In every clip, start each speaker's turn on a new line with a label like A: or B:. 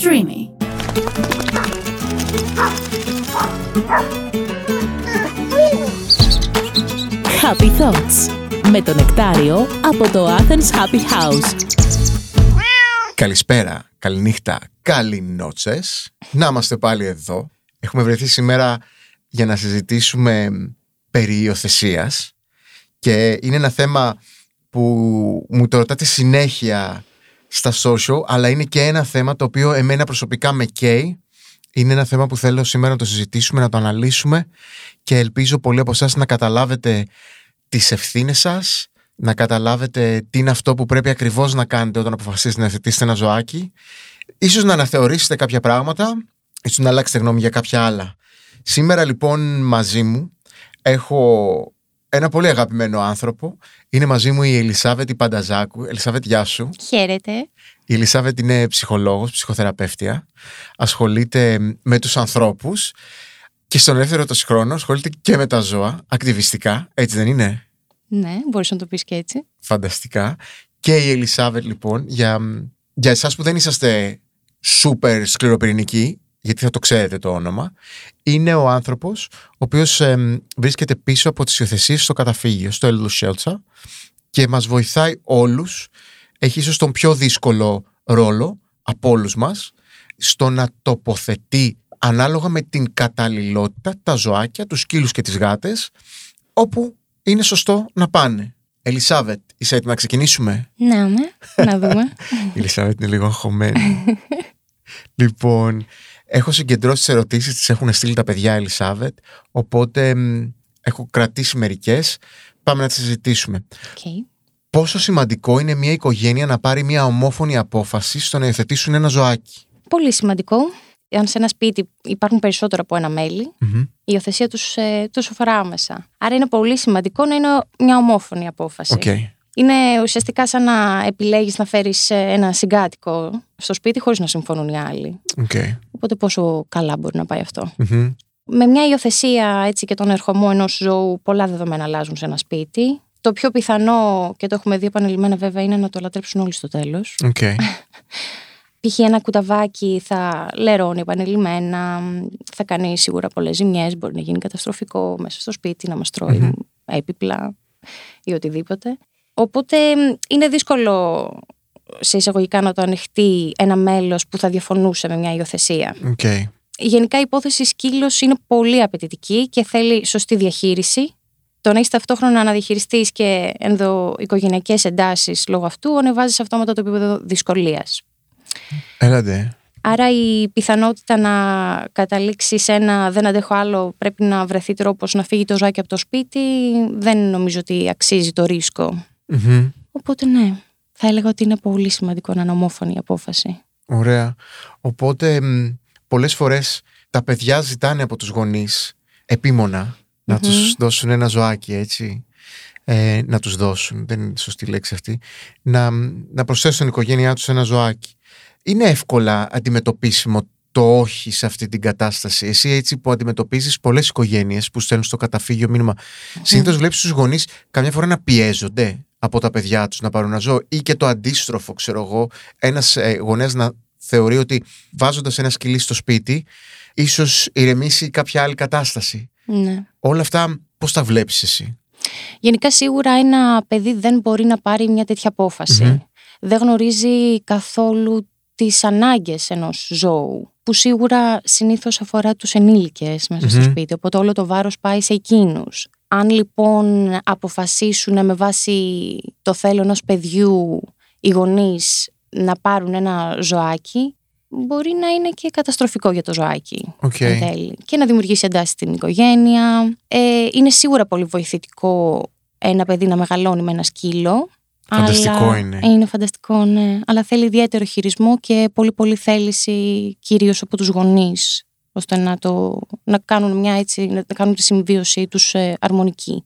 A: Streamy. Happy Thoughts με το νεκτάριο από το Athens Happy House.
B: Καλησπέρα, καληνύχτα, καληνότσες. Να είμαστε πάλι εδώ. Έχουμε βρεθεί σήμερα για να συζητήσουμε περί υιοθεσίας και είναι ένα θέμα που μου το ρωτάτε συνέχεια στα social, αλλά είναι και ένα θέμα το οποίο εμένα προσωπικά με καίει. Είναι ένα θέμα που θέλω σήμερα να το συζητήσουμε, να το αναλύσουμε και ελπίζω πολλοί από εσάς να καταλάβετε τις ευθύνες σας, να καταλάβετε τι είναι αυτό που πρέπει ακριβώς να κάνετε όταν αποφασίσετε να θετήσετε ένα ζωάκι. Ίσως να αναθεωρήσετε κάποια πράγματα, ίσως να αλλάξετε γνώμη για κάποια άλλα. Σήμερα λοιπόν μαζί μου έχω ένα πολύ αγαπημένο άνθρωπο. Είναι μαζί μου η Ελισάβετ Πανταζάκου. Ελισάβετ, γεια σου.
C: Χαίρετε.
B: Η Ελισάβετ είναι ψυχολόγος, ψυχοθεραπεύτια. Ασχολείται με τους ανθρώπους και στον ελεύθερο το χρόνο ασχολείται και με τα ζώα, ακτιβιστικά, έτσι δεν είναι;
C: Ναι, μπορείς να το πεις και έτσι.
B: Φανταστικά. Και η Ελισάβετ λοιπόν, για, για εσάς που δεν είσαστε σούπερ σκληροπυρηνικοί, γιατί θα το ξέρετε το όνομα, είναι ο άνθρωπος ο οποίος ε, βρίσκεται πίσω από τις υιοθεσίες στο καταφύγιο, στο Έλληλο Σέλτσα και μας βοηθάει όλους, έχει ίσως τον πιο δύσκολο ρόλο από όλους μας, στο να τοποθετεί ανάλογα με την καταλληλότητα τα ζωάκια, τους σκύλους και τις γάτες, όπου είναι σωστό να πάνε. Ελισάβετ, είσαι έτοιμη να ξεκινήσουμε;
C: Να με, να δούμε.
B: Η Ελισάβετ είναι λίγο αγχωμένη. λοιπόν, έχω συγκεντρώσει τις ερωτήσεις, τις έχουν στείλει τα παιδιά Ελισάβετ, οπότε μ, έχω κρατήσει μερικές. Πάμε να τις συζητήσουμε.
C: Okay.
B: Πόσο σημαντικό είναι μια οικογένεια να πάρει μια ομόφωνη απόφαση στο να υιοθετήσουν ένα ζωάκι;
C: Πολύ σημαντικό. Αν σε ένα σπίτι υπάρχουν περισσότερο από ένα μέλη,
B: Μμμ.
C: η υιοθεσία τους, ε, τους αφορά άμεσα. Άρα είναι πολύ σημαντικό να είναι μια ομόφωνη απόφαση.
B: Οκ.
C: Είναι ουσιαστικά σαν να επιλέγεις να φέρεις ε, ένα συγκάτοικο στο σπίτι χωρίς να συμφωνούν οι άλλοι.
B: Οκ.
C: Οπότε πόσο καλά μπορεί να πάει αυτό.
B: Μμμ.
C: Με μια υιοθεσία έτσι και τον ερχομό ενός ζώου, πολλά δεδομένα αλλάζουν σε ένα σπίτι. Το πιο πιθανό, και το έχουμε δει επανειλημμένα βέβαια, είναι να το λατρέψουν όλοι στο τέλος.
B: Οκ.
C: π.χ. ένα κουταβάκι θα λερώνει επανειλημμένα, θα κάνει σίγουρα πολλές ζημιές, μπορεί να γίνει καταστροφικό μέσα στο σπίτι, να μας τρώει
B: Μμμ.
C: έπιπλα ή οτιδήποτε. Οπότε μ, είναι δύσκολο σε εισαγωγικά να το ανεχτεί ένα μέλος που θα διαφωνούσε με μια υιοθεσία.
B: Οκ.
C: Γενικά η υπόθεση σκύλος είναι πολύ απαιτητική και θέλει σωστή διαχείριση. Το να έχεις ταυτόχρονα να διαχειριστείς και ενδοοικογενειακές εντάσεις λόγω αυτού, ανεβάζεις αυτόματα το επίπεδο δυσκολίας.
B: Έλατε.
C: Άρα η πιθανότητα να καταλήξει σε ένα δεν αντέχω άλλο, πρέπει να βρεθεί τρόπος να φύγει το ζάκι από το σπίτι, δεν νομίζω ότι αξίζει το ρίσκο.
B: Μμμ.
C: Οπότε ναι, θα έλεγα ότι είναι πολύ σημαντικό να είναι ομόφωνη η απόφαση.
B: Ωραία. Οπότε μ, πολλές φορές τα παιδιά ζητάνε από τους γονείς επίμονα να
C: Μμμ.
B: τους δώσουν ένα ζωάκι έτσι. Ε, να τους δώσουν, δεν είναι σωστή λέξη αυτή, να, να προσθέσουν στην οικογένειά τους ένα ζωάκι. Είναι εύκολα αντιμετωπίσιμο το όχι σε αυτή την κατάσταση. Εσύ έτσι που αντιμετωπίζεις πολλές οικογένειες που στέλνουν στο καταφύγιο μήνυμα, συνήθως βλέπεις τους γονείς καμιά φορά να πιέζονται από τα παιδιά τους να πάρουν ένα ζώο ή και το αντίστροφο ξέρω εγώ, ένας ε, γονέας να θεωρεί ότι βάζοντας ένα σκυλί στο σπίτι ίσως ηρεμήσει κάποια άλλη κατάσταση.
C: Ναι.
B: Όλα αυτά πώς τα βλέπεις εσύ;
C: Γενικά σίγουρα ένα παιδί δεν μπορεί να πάρει μια τέτοια απόφαση.
B: Μμμ.
C: Δεν γνωρίζει καθόλου τις ανάγκες ενός ζώου που σίγουρα συνήθως αφορά τους ενήλικες μέσα στο
B: Μμμ.
C: σπίτι, οπότε όλο το βάρος πάει σε εκείνους. Αν λοιπόν αποφασίσουν με βάση το θέλω ενός παιδιού οι γονείς να πάρουν ένα ζωάκι, μπορεί να είναι και καταστροφικό για το ζωάκι.
B: Οκ.
C: εν τέλει. Και να δημιουργήσει εντάσεις στην οικογένεια. Ε, είναι σίγουρα πολύ βοηθητικό ένα παιδί να μεγαλώνει με ένα σκύλο.
B: Φανταστικό
C: αλλά-
B: είναι.
C: Είναι φανταστικό, ναι. Αλλά θέλει ιδιαίτερο χειρισμό και πολύ πολύ θέληση κυρίως από τους γονείς ώστε να, το, να κάνουν μια έτσι, να κάνουν τη συμβίωσή τους ε, αρμονική.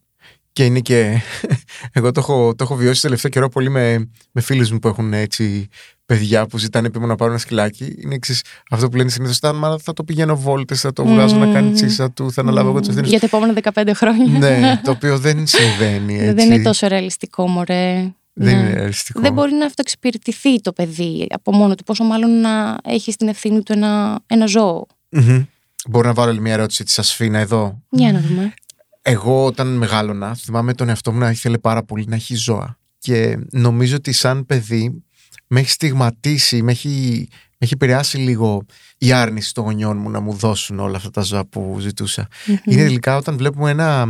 B: Και είναι και. Εγώ το έχω, το έχω βιώσει τελευταίο καιρό πολύ με, με φίλους μου που έχουν έτσι παιδιά που ζητάνε επίμονα να πάρουν ένα σκυλάκι. Είναι εξής, αυτό που λένε συνήθως. Μα θα το πηγαίνω βόλτες, θα το βγάζω να κάνει
C: Μμμ.
B: τσίσα του, θα αναλάβω εγώ τι ευθύνε.
C: Για τα επόμενα 15 χρόνια.
B: ναι, το οποίο δεν συμβαίνει. Έτσι.
C: Δεν είναι τόσο ρεαλιστικό, μωρέ.
B: Δεν
C: Ναι.
B: είναι ρεαλιστικό.
C: Δεν μπορεί να αυτοεξυπηρετηθεί το παιδί από μόνο του, πόσο μάλλον να έχει στην ευθύνη του ένα, ένα ζώο.
B: Μμμ. Μπορώ να βάλω άλλη μια ερώτηση της Ασφίνα εδώ.
C: Για να δούμε.
B: Εγώ όταν μεγάλωνα, θυμάμαι τον εαυτό μου να ήθελε πάρα πολύ να έχει ζώα. Και νομίζω ότι σαν παιδί με έχει στιγματίσει, με έχει, με έχει επηρεάσει λίγο η άρνηση των γονιών μου να μου δώσουν όλα αυτά τα ζώα που ζητούσα. Είναι τελικά όταν βλέπουμε ένα,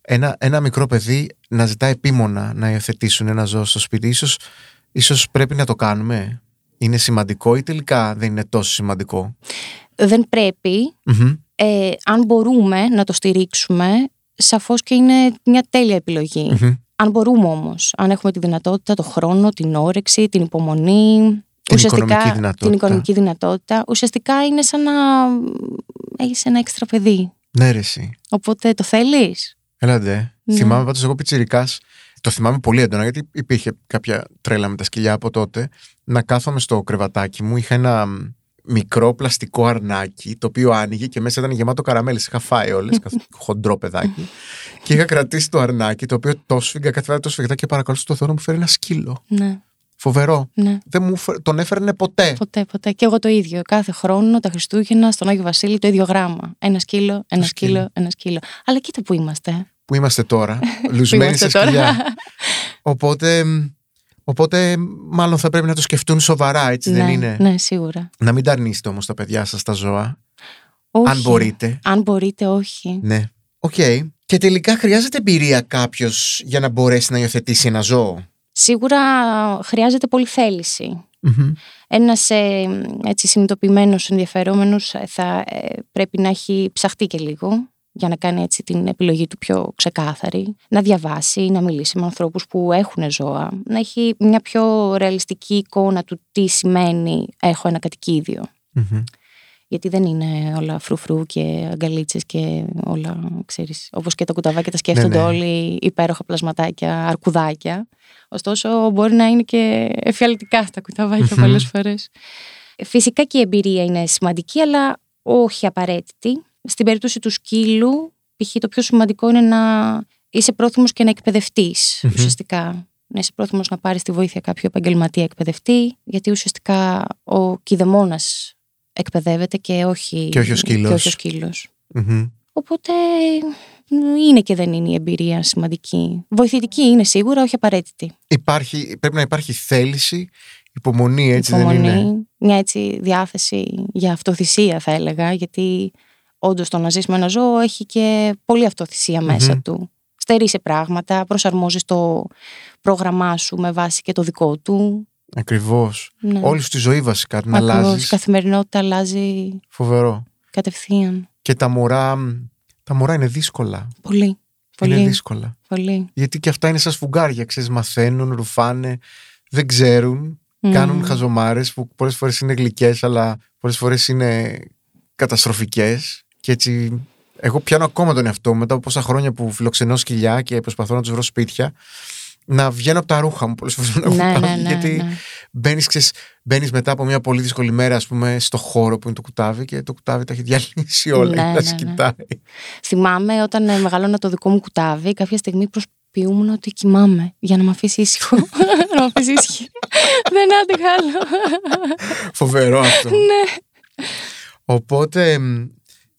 B: ένα, ένα μικρό παιδί να ζητά επίμονα να υιοθετήσουν ένα ζώο στο σπίτι. Ίσως, ίσως πρέπει να το κάνουμε. Είναι σημαντικό ή τελικά δεν είναι τόσο σημαντικό;
C: Δεν πρέπει,
B: Μμμ.
C: ε, αν μπορούμε να το στηρίξουμε, σαφώς και είναι μια τέλεια επιλογή.
B: Μμμ.
C: Αν μπορούμε όμως, αν έχουμε τη δυνατότητα, το χρόνο, την όρεξη, την υπομονή,
B: Την οικονομική δυνατότητα.
C: την οικονομική δυνατότητα, ουσιαστικά είναι σαν να έχεις ένα έξτρα παιδί.
B: Ναι, ρε, εσύ.
C: Οπότε το θέλεις;
B: Έλατε.
C: Ναι.
B: Θυμάμαι πάντως εγώ πιτσιρικάς, το θυμάμαι πολύ έντονα γιατί υπήρχε κάποια τρέλα με τα σκυλιά από τότε, να κάθομαι στο κρεβατάκι μου, είχα ένα μ, μικρό πλαστικό αρνάκι το οποίο άνοιγε και μέσα ήταν γεμάτο καραμέλες, είχα φάει όλες, καθ- χοντρό παιδάκι και είχα κρατήσει το αρνάκι το οποίο το σφίγγα κάθε φορά το σφίγγα και παρακαλώ το Θεό να μου φέρει ένα σκύλο.
C: Ναι,
B: Φοβερό.
C: ναι.
B: Δεν μου φε- τον έφερνε ποτέ.
C: Ποτέ, ποτέ. Και εγώ το ίδιο. Κάθε χρόνο, τα Χριστούγεννα, στον Άγιο Βασίλη, το ίδιο γράμμα. Ένα σκύλο, ένα
B: σκύλο.
C: σκύλο, ένα σκύλο. Αλλά κοίτα που είμαστε.
B: Που είμαστε τώρα,
C: Που
B: λουσμένοι
C: είμαστε
B: σε
C: τώρα.
B: σκυλιά. Οπότε, μ, οπότε μάλλον θα πρέπει να το σκεφτούν σοβαρά, έτσι δεν
C: ναι,
B: είναι;
C: Ναι, σίγουρα.
B: Να μην τα αρνείστε όμως τα παιδιά σας τα ζώα.
C: Όχι.
B: Αν μπορείτε.
C: Αν μπορείτε, όχι.
B: Ναι. Οκ. Και τελικά χρειάζεται εμπειρία κάποιος για να μπορέσει να υιοθετήσει ένα ζώο;
C: Σίγουρα χρειάζεται πολύ θέληση.
B: Μμμ.
C: Ένας ε, έτσι συνειδητοποιημένος ενδιαφερόμενος ε, θα ε, πρέπει να έχει ψαχτεί και λίγο για να κάνει έτσι την επιλογή του πιο ξεκάθαρη, να διαβάσει, να μιλήσει με ανθρώπους που έχουν ζώα, να έχει μια πιο ρεαλιστική εικόνα του τι σημαίνει έχω ένα κατοικίδιο.
B: Μμμ.
C: Γιατί δεν είναι όλα φρουφρού και αγκαλίτσες και όλα, ξέρεις, όπως και τα κουταβάκια τα σκέφτονται
B: ναι.
C: όλοι υπέροχα πλασματάκια, αρκουδάκια. Ωστόσο μπορεί να είναι και εφιαλτικά τα κουταβάκια
B: Μμμ.
C: πολλές φορές. Φυσικά και η εμπειρία είναι σημαντική, αλλά όχι απαραίτητη. Στην περίπτωση του σκύλου, π.χ. το πιο σημαντικό είναι να είσαι πρόθυμος και να εκπαιδευτείς
B: Μμμ.
C: ουσιαστικά. Να είσαι πρόθυμος να πάρεις τη βοήθεια κάποιου επαγγελματία εκπαιδευτή, γιατί ουσιαστικά ο κηδεμόνας εκπαιδεύεται και όχι,
B: Και όχι ο σκύλος.
C: και όχι ο σκύλος.
B: Μμμ.
C: Οπότε είναι και δεν είναι η εμπειρία σημαντική. Βοηθητική είναι σίγουρα, όχι απαραίτητη.
B: Υπάρχει, πρέπει να υπάρχει θέληση, υπομονή, έτσι
C: Υπομονή,
B: δεν είναι;
C: μια έτσι διάθεση για αυτοθυσία θα έλεγα, γιατί όντως το να ζεις με ένα ζώο έχει και πολλή αυτοθυσία μέσα
B: Μμμ.
C: του. Στερεί σε πράγματα, προσαρμόζεις το πρόγραμμά σου με βάση και το δικό του.
B: Ακριβώς.
C: Ναι.
B: Όλη σου τη ζωή βασικά την
C: Ακριβώς,
B: αλλάζεις.
C: Η καθημερινότητα αλλάζει
B: Φοβερό.
C: κατευθείαν.
B: Και τα μωρά, τα μωρά είναι δύσκολα.
C: Πολύ.
B: Είναι
C: Πολύ.
B: δύσκολα.
C: πολύ.
B: Γιατί και αυτά είναι σαν σφουγγάρια, ξέρεις, μαθαίνουν, ρουφάνε, δεν ξέρουν,
C: Μμμ.
B: κάνουν χαζομάρες που πολλές φορές είναι γλυκές, αλλά πολλές φορές είναι καταστροφικές. Και έτσι, εγώ πιάνω ακόμα τον εαυτό μου μετά από πόσα χρόνια που φιλοξενώ σκυλιά και προσπαθώ να τους βρω σπίτια, να βγαίνω από τα ρούχα μου πολλές φορές να
C: Ναι,
B: κουτάβει,
C: ναι, ναι,
B: γιατί
C: ναι.
B: μπαίνεις, ξέρεις, μπαίνεις μετά από μια πολύ δύσκολη μέρα ας πούμε στο χώρο που είναι το κουτάβι και το κουτάβι τα έχει διαλύσει όλα
C: Ναι,
B: και τα
C: ναι,
B: σε
C: ναι.
B: κοιτάει.
C: Θυμάμαι όταν ε, μεγαλώνα το δικό μου κουτάβι, κάποια στιγμή προσποιούμουν ότι κοιμάμαι για να με αφήσει ήσυχο. να με αφήσει ήσυχη. Δεν άντεχα άλλο.
B: Φοβερό αυτό.
C: ναι.
B: Οπότε μ,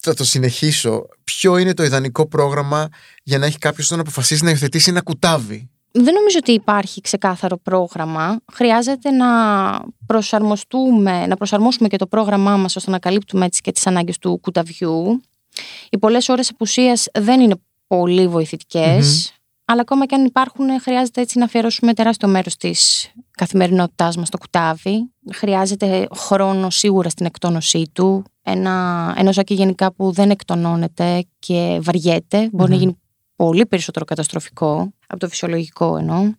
B: θα το συνεχίσω. Ποιο είναι το ιδανικό πρόγραμμα για να έχει κάποιος να αποφασίσει να υιοθετήσει ένα κουτάβι;
C: Δεν νομίζω ότι υπάρχει ξεκάθαρο πρόγραμμα. Χρειάζεται να προσαρμοστούμε, να προσαρμόσουμε και το πρόγραμμά μας ώστε να καλύπτουμε έτσι και τις ανάγκες του κουταβιού. Οι πολλές ώρες απουσίας δεν είναι πολύ βοηθητικές, αλλά ακόμα και αν υπάρχουν χρειάζεται έτσι να αφιερώσουμε τεράστιο μέρος της καθημερινότητάς μας στο κουτάβι. Χρειάζεται χρόνο σίγουρα στην εκτόνωσή του. Ένα, ένα ζώακι γενικά που δεν εκτονώνεται και βαριέται, μπορεί να
B: Μμμ.
C: γίνει πολύ περισσότερο καταστροφικό από το φυσιολογικό εννοώ.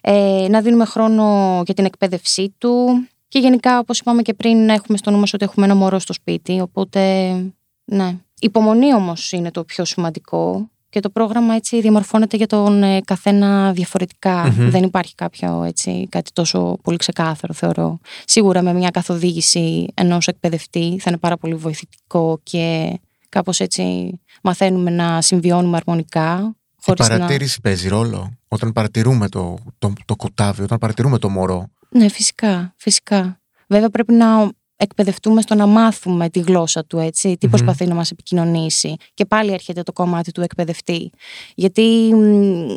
C: Ε, να δίνουμε χρόνο για την εκπαίδευσή του και γενικά όπως είπαμε και πριν να έχουμε στο νου μας ότι έχουμε ένα μωρό στο σπίτι οπότε ναι. Υπομονή όμως είναι το πιο σημαντικό και το πρόγραμμα έτσι διαμορφώνεται για τον ε, καθένα διαφορετικά.
B: Μμμ.
C: Δεν υπάρχει κάποιο έτσι, κάτι τόσο πολύ ξεκάθαρο θεωρώ. Σίγουρα με μια καθοδήγηση ενός εκπαιδευτή θα είναι πάρα πολύ βοηθητικό και κάπως έτσι μαθαίνουμε να συμβιώνουμε αρμονικά
B: Η
C: χωρίς να...
B: παρατήρηση παίζει ρόλο. Όταν παρατηρούμε το, το, το κουτάβι, όταν παρατηρούμε το μωρό.
C: Ναι, φυσικά, φυσικά. Βέβαια πρέπει να εκπαιδευτούμε στο να μάθουμε τη γλώσσα του, έτσι, τι
B: Μμμ.
C: προσπαθεί να μας επικοινωνήσει. Και πάλι έρχεται το κομμάτι του εκπαιδευτή. Γιατί μ,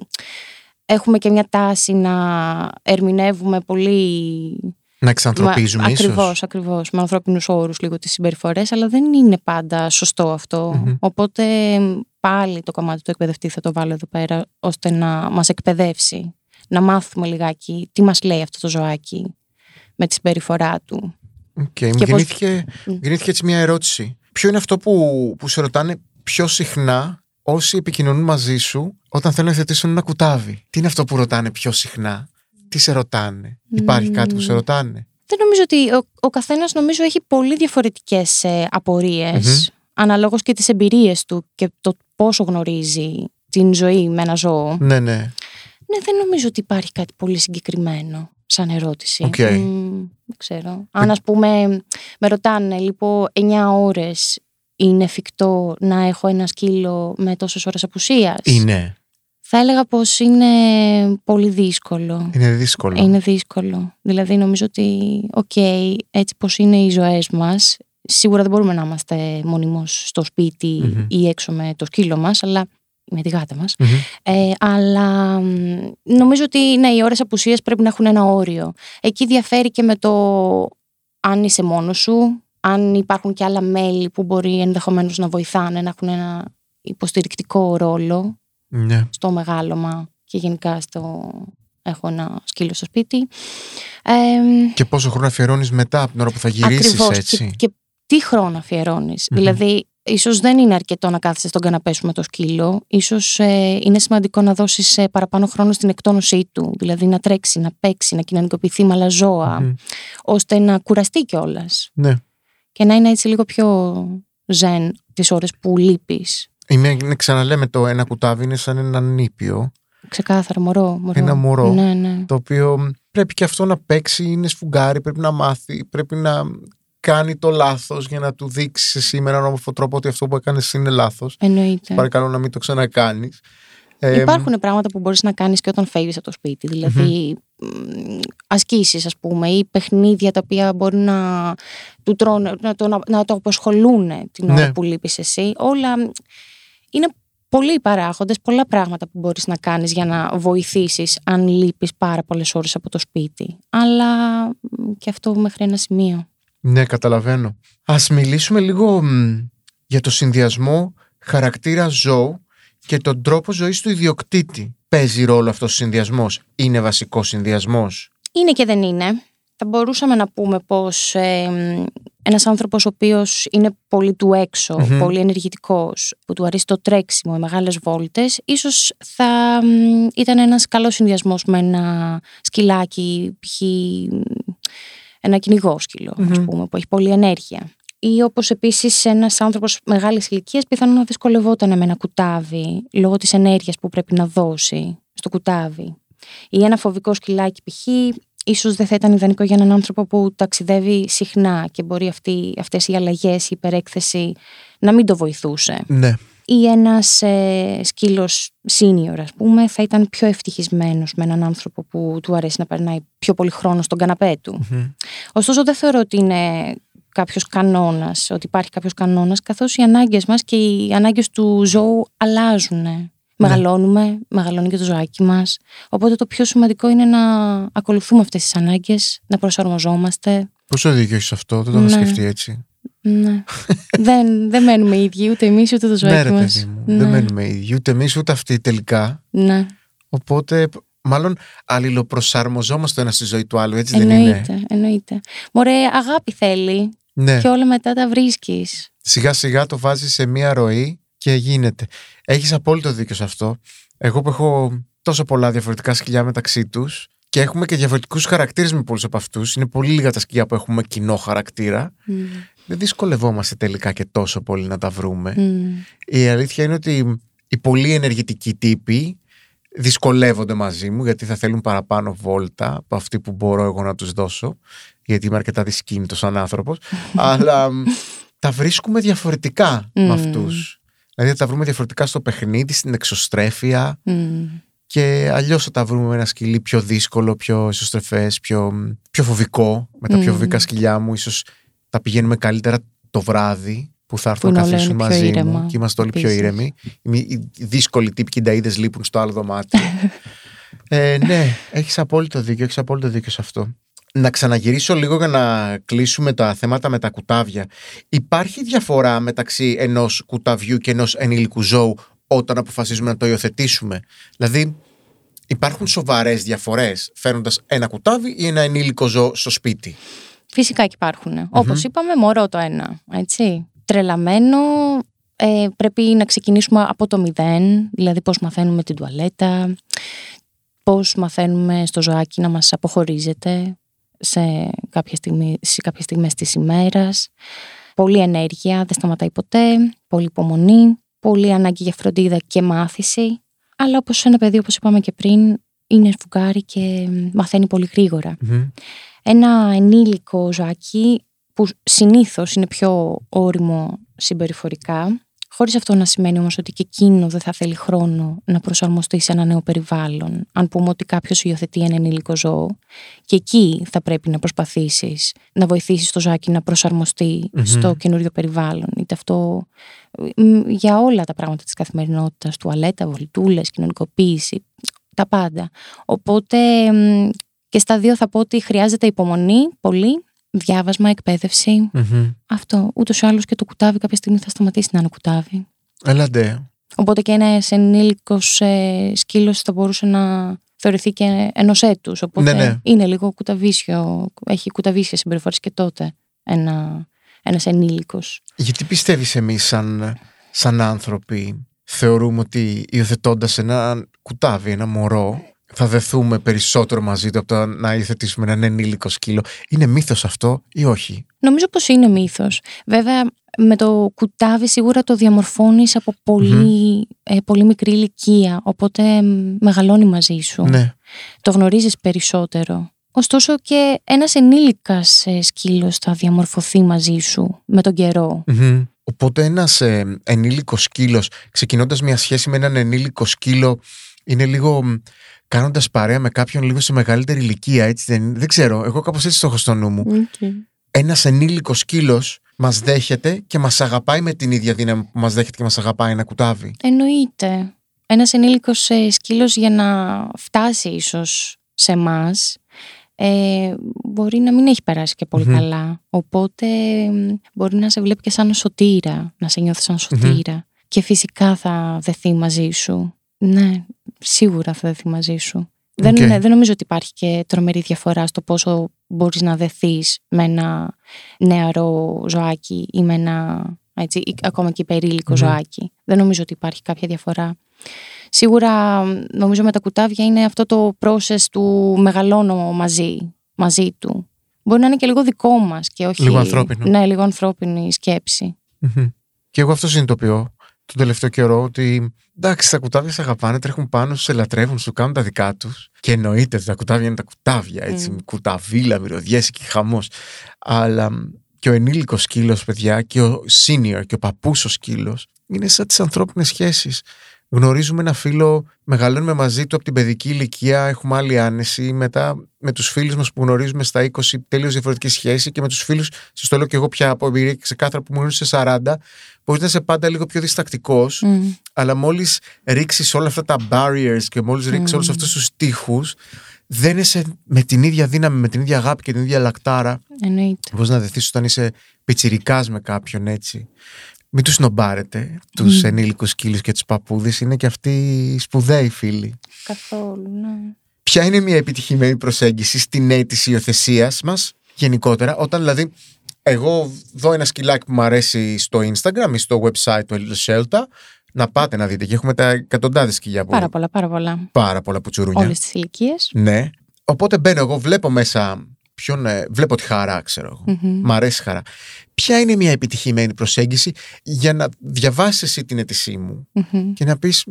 C: έχουμε και μια τάση να ερμηνεύουμε πολύ...
B: Να εξανθρωπίζουμε
C: Μα-
B: ίσως.
C: Ακριβώς, ακριβώς, με ανθρώπινους όρους λίγο τις συμπεριφορές, αλλά δεν είναι πάντα σωστό αυτό.
B: Μμμ.
C: Οπότε μ, πάλι το κομμάτι του εκπαιδευτή θα το βάλω εδώ πέρα, ώστε να μας εκπαιδεύσει. Να μάθουμε λιγάκι τι μας λέει αυτό το ζωάκι με τη συμπεριφορά του.
B: Οκ, μου
C: Και πώς-
B: γεννήθηκε,
C: Μμ.
B: γεννήθηκε έτσι μια ερώτηση. Ποιο είναι αυτό που, που σε ρωτάνε πιο συχνά όσοι επικοινωνούν μαζί σου όταν θέλουν να υιοθετήσουν ένα κουτάβι; Τι είναι αυτό που ρωτάνε πιο συχνά, τι σε ρωτάνε, υπάρχει κάτι που σε
C: Μμμ.
B: ρωτάνε;
C: Δεν νομίζω ότι ο, ο καθένας νομίζω έχει πολύ διαφορετικές ε, απορίες, αναλόγως και τις εμπειρίες του και το πόσο γνωρίζει την ζωή με ένα ζώο.
B: Ναι, ναι.
C: Ναι, δεν νομίζω ότι υπάρχει κάτι πολύ συγκεκριμένο σαν ερώτηση.
B: Οκ.
C: Μμ, δεν ξέρω. Αν ας πούμε με ρωτάνε λοιπόν 9 ώρες είναι εφικτό να έχω ένα σκύλο με τόσες ώρες απουσίας;
B: Είναι.
C: Θα έλεγα πως είναι πολύ δύσκολο.
B: Είναι δύσκολο.
C: Είναι δύσκολο. Δηλαδή νομίζω ότι, οκ, έτσι πως είναι οι ζωές μας, σίγουρα δεν μπορούμε να είμαστε μονίμως στο σπίτι
B: Μμμ.
C: ή έξω με το σκύλο μας, αλλά με τη γάτα μας.
B: Μμμ.
C: Ε, αλλά μ, νομίζω ότι ναι, οι ώρες απουσίας πρέπει να έχουν ένα όριο. Εκεί διαφέρει και με το αν είσαι μόνος σου, αν υπάρχουν και άλλα μέλη που μπορεί ενδεχομένως να βοηθάνε, να έχουν ένα υποστηρικτικό ρόλο
B: Ναι.
C: στο μεγάλωμα και γενικά στο έχω ένα σκύλο στο σπίτι. Ε,
B: Και πόσο χρόνο αφιερώνεις μετά από την ώρα που θα γυρίσεις
C: ακριβώς.
B: έτσι;
C: Και, και τι χρόνο αφιερώνεις.
B: Μμμ.
C: Δηλαδή, ίσως δεν είναι αρκετό να κάθεσαι στον καναπέ σου με το σκύλο. Ίσως ε, είναι σημαντικό να δώσεις ε, παραπάνω χρόνο στην εκτόνωσή του. Δηλαδή να τρέξει, να παίξει, να κοινωνικοποιηθεί με άλλα ζώα,
B: Μμμ.
C: ώστε να κουραστεί κιόλας.
B: Ναι.
C: Και να είναι έτσι λίγο πιο ζεν τις ώρες που λείπεις.
B: Είναι, είναι, ξαναλέμε το ένα κουτάβι είναι σαν ένα νήπιο
C: Ξεκάθαρα, μωρό. μωρό.
B: Ένα μωρό.
C: Ναι, ναι.
B: το οποίο πρέπει και αυτό να παίξει, είναι σφουγγάρι, πρέπει να μάθει, πρέπει να κάνει το λάθος για να του δείξεις εσύ με έναν όμορφο τρόπο ότι αυτό που έκανες είναι λάθος.
C: Εννοείται.
B: Παρακαλώ να μην το ξανακάνεις. Ε,
C: Ναι. Υπάρχουν πράγματα που μπορείς να κάνεις και όταν φεύγεις από το σπίτι. Δηλαδή μ, ασκήσεις ας πούμε ή παιχνίδια τα οποία μπορεί να, του τρώνε, να, το, να, να το αποσχολούν την ώρα
B: Ναι.
C: που λείπεις εσύ. Όλα μ, είναι πολλοί παράγοντες, πολλά πράγματα που μπορείς να κάνεις για να βοηθήσεις αν λείπεις πάρα πολλές ώρες από το σπίτι. Αλλά μ, και αυτό μέχρι ένα σημείο.
B: Ναι, καταλαβαίνω. Ας μιλήσουμε λίγο μ, για το συνδυασμό χαρακτήρα ζώου και τον τρόπο ζωής του ιδιοκτήτη. Παίζει ρόλο αυτός ο συνδυασμός; Είναι βασικός συνδυασμός;
C: Είναι και δεν είναι. Θα μπορούσαμε να πούμε πως ε, μ, ένας άνθρωπος ο οποίος είναι πολύ του έξω,
B: Μμμ.
C: πολύ ενεργητικός, που του αρέσει το τρέξιμο, οι μεγάλες βόλτες, ίσως θα μ, ήταν ένας καλός συνδυασμός με ένα σκυλάκι, π.χ. μ, ένα κυνηγό σκύλο, ας
B: Μμμ.
C: πούμε, που έχει πολλή ενέργεια. Ή όπως επίσης ένας άνθρωπος μεγάλης ηλικίας πιθανόν να δυσκολευόταν με ένα κουτάβι λόγω της ενέργειας που πρέπει να δώσει στο κουτάβι. Ή ένα φοβικό σκυλάκι π.χ. ίσως δεν θα ήταν ιδανικό για έναν άνθρωπο που ταξιδεύει συχνά και μπορεί αυτή, αυτές οι αλλαγές, η υπερέκθεση να μην το βοηθούσε.
B: Ναι.
C: Ή ένας ε, σκύλος senior ας πούμε θα ήταν πιο ευτυχισμένος με έναν άνθρωπο που του αρέσει να περνάει πιο πολύ χρόνο στον καναπέ του.
B: Μμμ.
C: Ωστόσο δεν θεωρώ ότι είναι κάποιος κανόνας, ότι υπάρχει κάποιος κανόνας, καθώς οι ανάγκες μας και οι ανάγκες του ζώου αλλάζουν. Μεγαλώνουμε, μεγαλώνει και το ζωάκι μας. Οπότε το πιο σημαντικό είναι να ακολουθούμε αυτές τις ανάγκες, να προσαρμοζόμαστε.
B: Πόσο δίκιο έχεις αυτό, δεν το είχα
C: Ναι.
B: σκεφτεί έτσι.
C: Ναι. δεν, δεν μένουμε οι ίδιοι, ούτε εμείς ούτε το ζωάκι
B: ναι, ρε
C: μας.
B: παιδί μου.
C: Ναι.
B: Δεν μένουμε οι ίδιοι, ούτε εμείς ούτε αυτοί τελικά.
C: Ναι.
B: Οπότε, μάλλον αλληλοπροσαρμοζόμαστε ένα στη ζωή του άλλου, έτσι δεν είναι;
C: Εννοείται, εννοείται. Μωρέ, αγάπη θέλει
B: Ναι.
C: και όλα μετά τα βρίσκεις.
B: Σιγά σιγά το βάζεις σε μία ροή και γίνεται. Έχεις απόλυτο δίκιο σε αυτό. Εγώ που έχω τόσο πολλά διαφορετικά σκυλιά μεταξύ τους και έχουμε και διαφορετικούς χαρακτήρες με πολλούς από αυτούς. Είναι πολύ λίγα τα σκυλιά που έχουμε κοινό χαρακτήρα.
C: Μμ.
B: Δεν δυσκολευόμαστε τελικά και τόσο πολύ να τα βρούμε.
C: Μμ.
B: Η αλήθεια είναι ότι οι πολύ ενεργητικοί τύποι δυσκολεύονται μαζί μου γιατί θα θέλουν παραπάνω βόλτα από αυτή που μπορώ εγώ να τους δώσω γιατί είμαι αρκετά δυσκίνητος σαν άνθρωπος αλλά μ, τα βρίσκουμε διαφορετικά με
C: Μμ.
B: αυτούς. Δηλαδή θα τα βρούμε διαφορετικά στο παιχνίδι, στην εξωστρέφεια. Και αλλιώς θα τα βρούμε με ένα σκυλί πιο δύσκολο, πιο ισοστρεφές, πιο, πιο φοβικό. Με τα πιο φοβικά σκυλιά μου, ίσως τα πηγαίνουμε καλύτερα το βράδυ που θα έρθουν να καθίσουν μαζί ήρεμα, μου και είμαστε όλοι πιο ήρεμοι. Οι δύσκολοι τύποι κινταίδε λείπουν στο άλλο δωμάτιο. ε, ναι, έχεις απόλυτο δίκιο, έχεις απόλυτο δίκιο σε αυτό. Να ξαναγυρίσω λίγο για να κλείσουμε τα θέματα με τα κουτάβια. Υπάρχει διαφορά μεταξύ ενός κουταβιού και ενός ενήλικου ζώου όταν αποφασίζουμε να το υιοθετήσουμε; Δηλαδή, υπάρχουν σοβαρές διαφορές φέρνοντα ένα κουτάβι ή ένα ενήλικο ζώο στο σπίτι;
C: Φυσικά και υπάρχουν. Όπως είπαμε, μωρό το ένα. Έτσι. Τρελαμένο, ε, πρέπει να ξεκινήσουμε από το μηδέν, δηλαδή πώς μαθαίνουμε την τουαλέτα, πώς μαθαίνουμε στο ζωάκι να μας αποχωρίζεται σε κάποια, στιγμή, σε κάποια στιγμές της ημέρας. Πολλή ενέργεια, δεν σταματάει ποτέ, πολλή υπομονή, πολλή ανάγκη για φροντίδα και μάθηση. Αλλά όπως ένα παιδί, όπως είπαμε και πριν, είναι φουγκάρι και μαθαίνει πολύ ένα ενήλικο ζωάκι που συνήθως είναι πιο όριμο συμπεριφορικά, χωρίς αυτό να σημαίνει όμως ότι και εκείνο δεν θα θέλει χρόνο να προσαρμοστεί σε ένα νέο περιβάλλον. Αν πούμε ότι κάποιος υιοθετεί ένα ενήλικο ζώο και εκεί θα πρέπει να προσπαθήσεις να βοηθήσεις το ζωάκι να προσαρμοστει στο καινούριο περιβάλλον. Είτε αυτό για όλα τα πράγματα της καθημερινότητας, τουαλέτα, βολτούλες, κοινωνικοποίηση, τα πάντα. Οπότε και στα δύο θα πω ότι χρειάζεται υπομονή πολύ, διάβασμα, Αυτό. Ούτως ή άλλως και το κουτάβι κάποια στιγμή θα σταματήσει να είναι κουτάβι.
B: Ελάτε.
C: Οπότε και ένα ενήλικο ε, σκύλος θα μπορούσε να θεωρηθεί και ενός έτους. Οπότε ναι, ναι. είναι λίγο κουταβίσιο. Έχει κουταβίσια συμπεριφορές και τότε ένα ένας ενήλικος.
B: Γιατί πιστεύεις εμείς σαν, σαν άνθρωποι θεωρούμε ότι υιοθετώντας ένα κουτάβι, ένα μωρό, θα δεθούμε περισσότερο μαζί του από το να υιοθετήσουμε έναν ενήλικο σκύλο. Είναι μύθος αυτό ή όχι;
C: Νομίζω πως είναι μύθος. Βέβαια με το κουτάβι σίγουρα το διαμορφώνεις από πολύ, ε, πολύ μικρή ηλικία, οπότε μεγαλώνει μαζί σου.
B: Ναι.
C: Το γνωρίζεις περισσότερο. Ωστόσο και ένας ενήλικας ε, σκύλος θα διαμορφωθεί μαζί σου με τον καιρο
B: Οπότε ένας ε, ενήλικος σκύλος, ξεκινώντας μια σχέση με έναν ενήλικο σκύλο, είναι λίγο κάνοντας παρέα με κάποιον λίγο σε μεγαλύτερη ηλικία, έτσι δεν, δεν ξέρω. Εγώ κάπως έτσι το έχω στο νου μου. Okay. Ένας ενήλικος σκύλος μας δέχεται και μας αγαπάει με την ίδια δύναμη που μας δέχεται και μας αγαπάει ένα κουτάβι.
C: Εννοείται. Ένας ενήλικος ε, σκύλος για να φτάσει ίσως σε εμά. Ε, μπορεί να μην έχει περάσει και πολυ καλά. Οπότε μπορεί να σε βλέπει και σαν σωτήρα, να σε νιώθει σαν σωτήρα. Και φυσικά θα δεθεί μαζί σου. Ναι, σίγουρα θα δεθεί μαζί σου. Δεν, δεν νομίζω ότι υπάρχει και τρομερή διαφορά στο πόσο μπορείς να δεθείς με ένα νεαρό ζωάκι ή με ένα έτσι, ή ακόμα και υπερήλικο ζωάκι. Δεν νομίζω ότι υπάρχει κάποια διαφορά. Σίγουρα νομίζω με τα κουτάβια είναι αυτό το process του μεγαλώνω μαζί, μαζί του. Μπορεί να είναι και λίγο δικό μας και όχι...
B: Λίγο ανθρώπινο.
C: Ναι, λίγο ανθρώπινη σκέψη.
B: Και εγώ αυτό συνειδητοποιώ τον τελευταίο καιρό ότι εντάξει, τα κουτάβια σε αγαπάνε, τρέχουν πάνω, σε λατρεύουν, σου κάνουν τα δικά τους. Και εννοείται ότι τα κουτάβια είναι τα κουτάβια, έτσι, mm. κουταβίλα, μυρωδιές και χαμός. Αλλά και ο ενήλικος σκύλος, παιδιά, και ο senior και ο παππούς ο σκύλος είναι σαν τις ανθρώπινες σχέσεις γνωρίζουμε ένα φίλο, μεγαλώνουμε μαζί του από την παιδική ηλικία, έχουμε άλλη άνεση. Μετά με τους φίλους μας που γνωρίζουμε στα 20, τελείως διαφορετική σχέση και με τους φίλους, σας το λέω και εγώ πια από εμπειρία και ξεκάθαρα που μου γνωρίζει σε 40, μπορεί να είσαι πάντα λίγο πιο διστακτικός, αλλά μόλις ρίξεις όλα αυτά τα barriers και μόλις ρίξεις mm. όλους αυτούς τους τείχου, δεν είσαι με την ίδια δύναμη, με την ίδια αγάπη και την ίδια λακτάρα.
C: Εννοείται.
B: Πώ να δεθείς όταν είσαι πιτσιρικάς με κάποιον έτσι. Μην τους νομπάρετε, τους mm. ενήλικους σκύλου και τους παππούδες. Είναι και αυτοί σπουδαίοι φίλοι.
C: Καθόλου, ναι.
B: Ποια είναι μια επιτυχημένη προσέγγιση στην αίτηση υιοθεσίας μας γενικότερα, όταν δηλαδή εγώ δω ένα σκυλάκι που μου αρέσει στο Instagram ή στο website του Elite Shelter, να πάτε να δείτε και έχουμε τα εκατοντάδες σκυλιά που.
C: Πάρα πολλά, πάρα πολλά.
B: Πάρα πολλά πουτσουρούνια.
C: Όλες τις ηλικίες.
B: Ναι. Οπότε μπαίνω εγώ, βλέπω μέσα ποιον, ε, βλέπω τη χαρά, ξέρω εγώ. Mm-hmm. Μ' αρέσει η χαρά. Ποια είναι μια επιτυχημένη προσέγγιση για να διαβάσεις εσύ την αίτησή μου και να πεις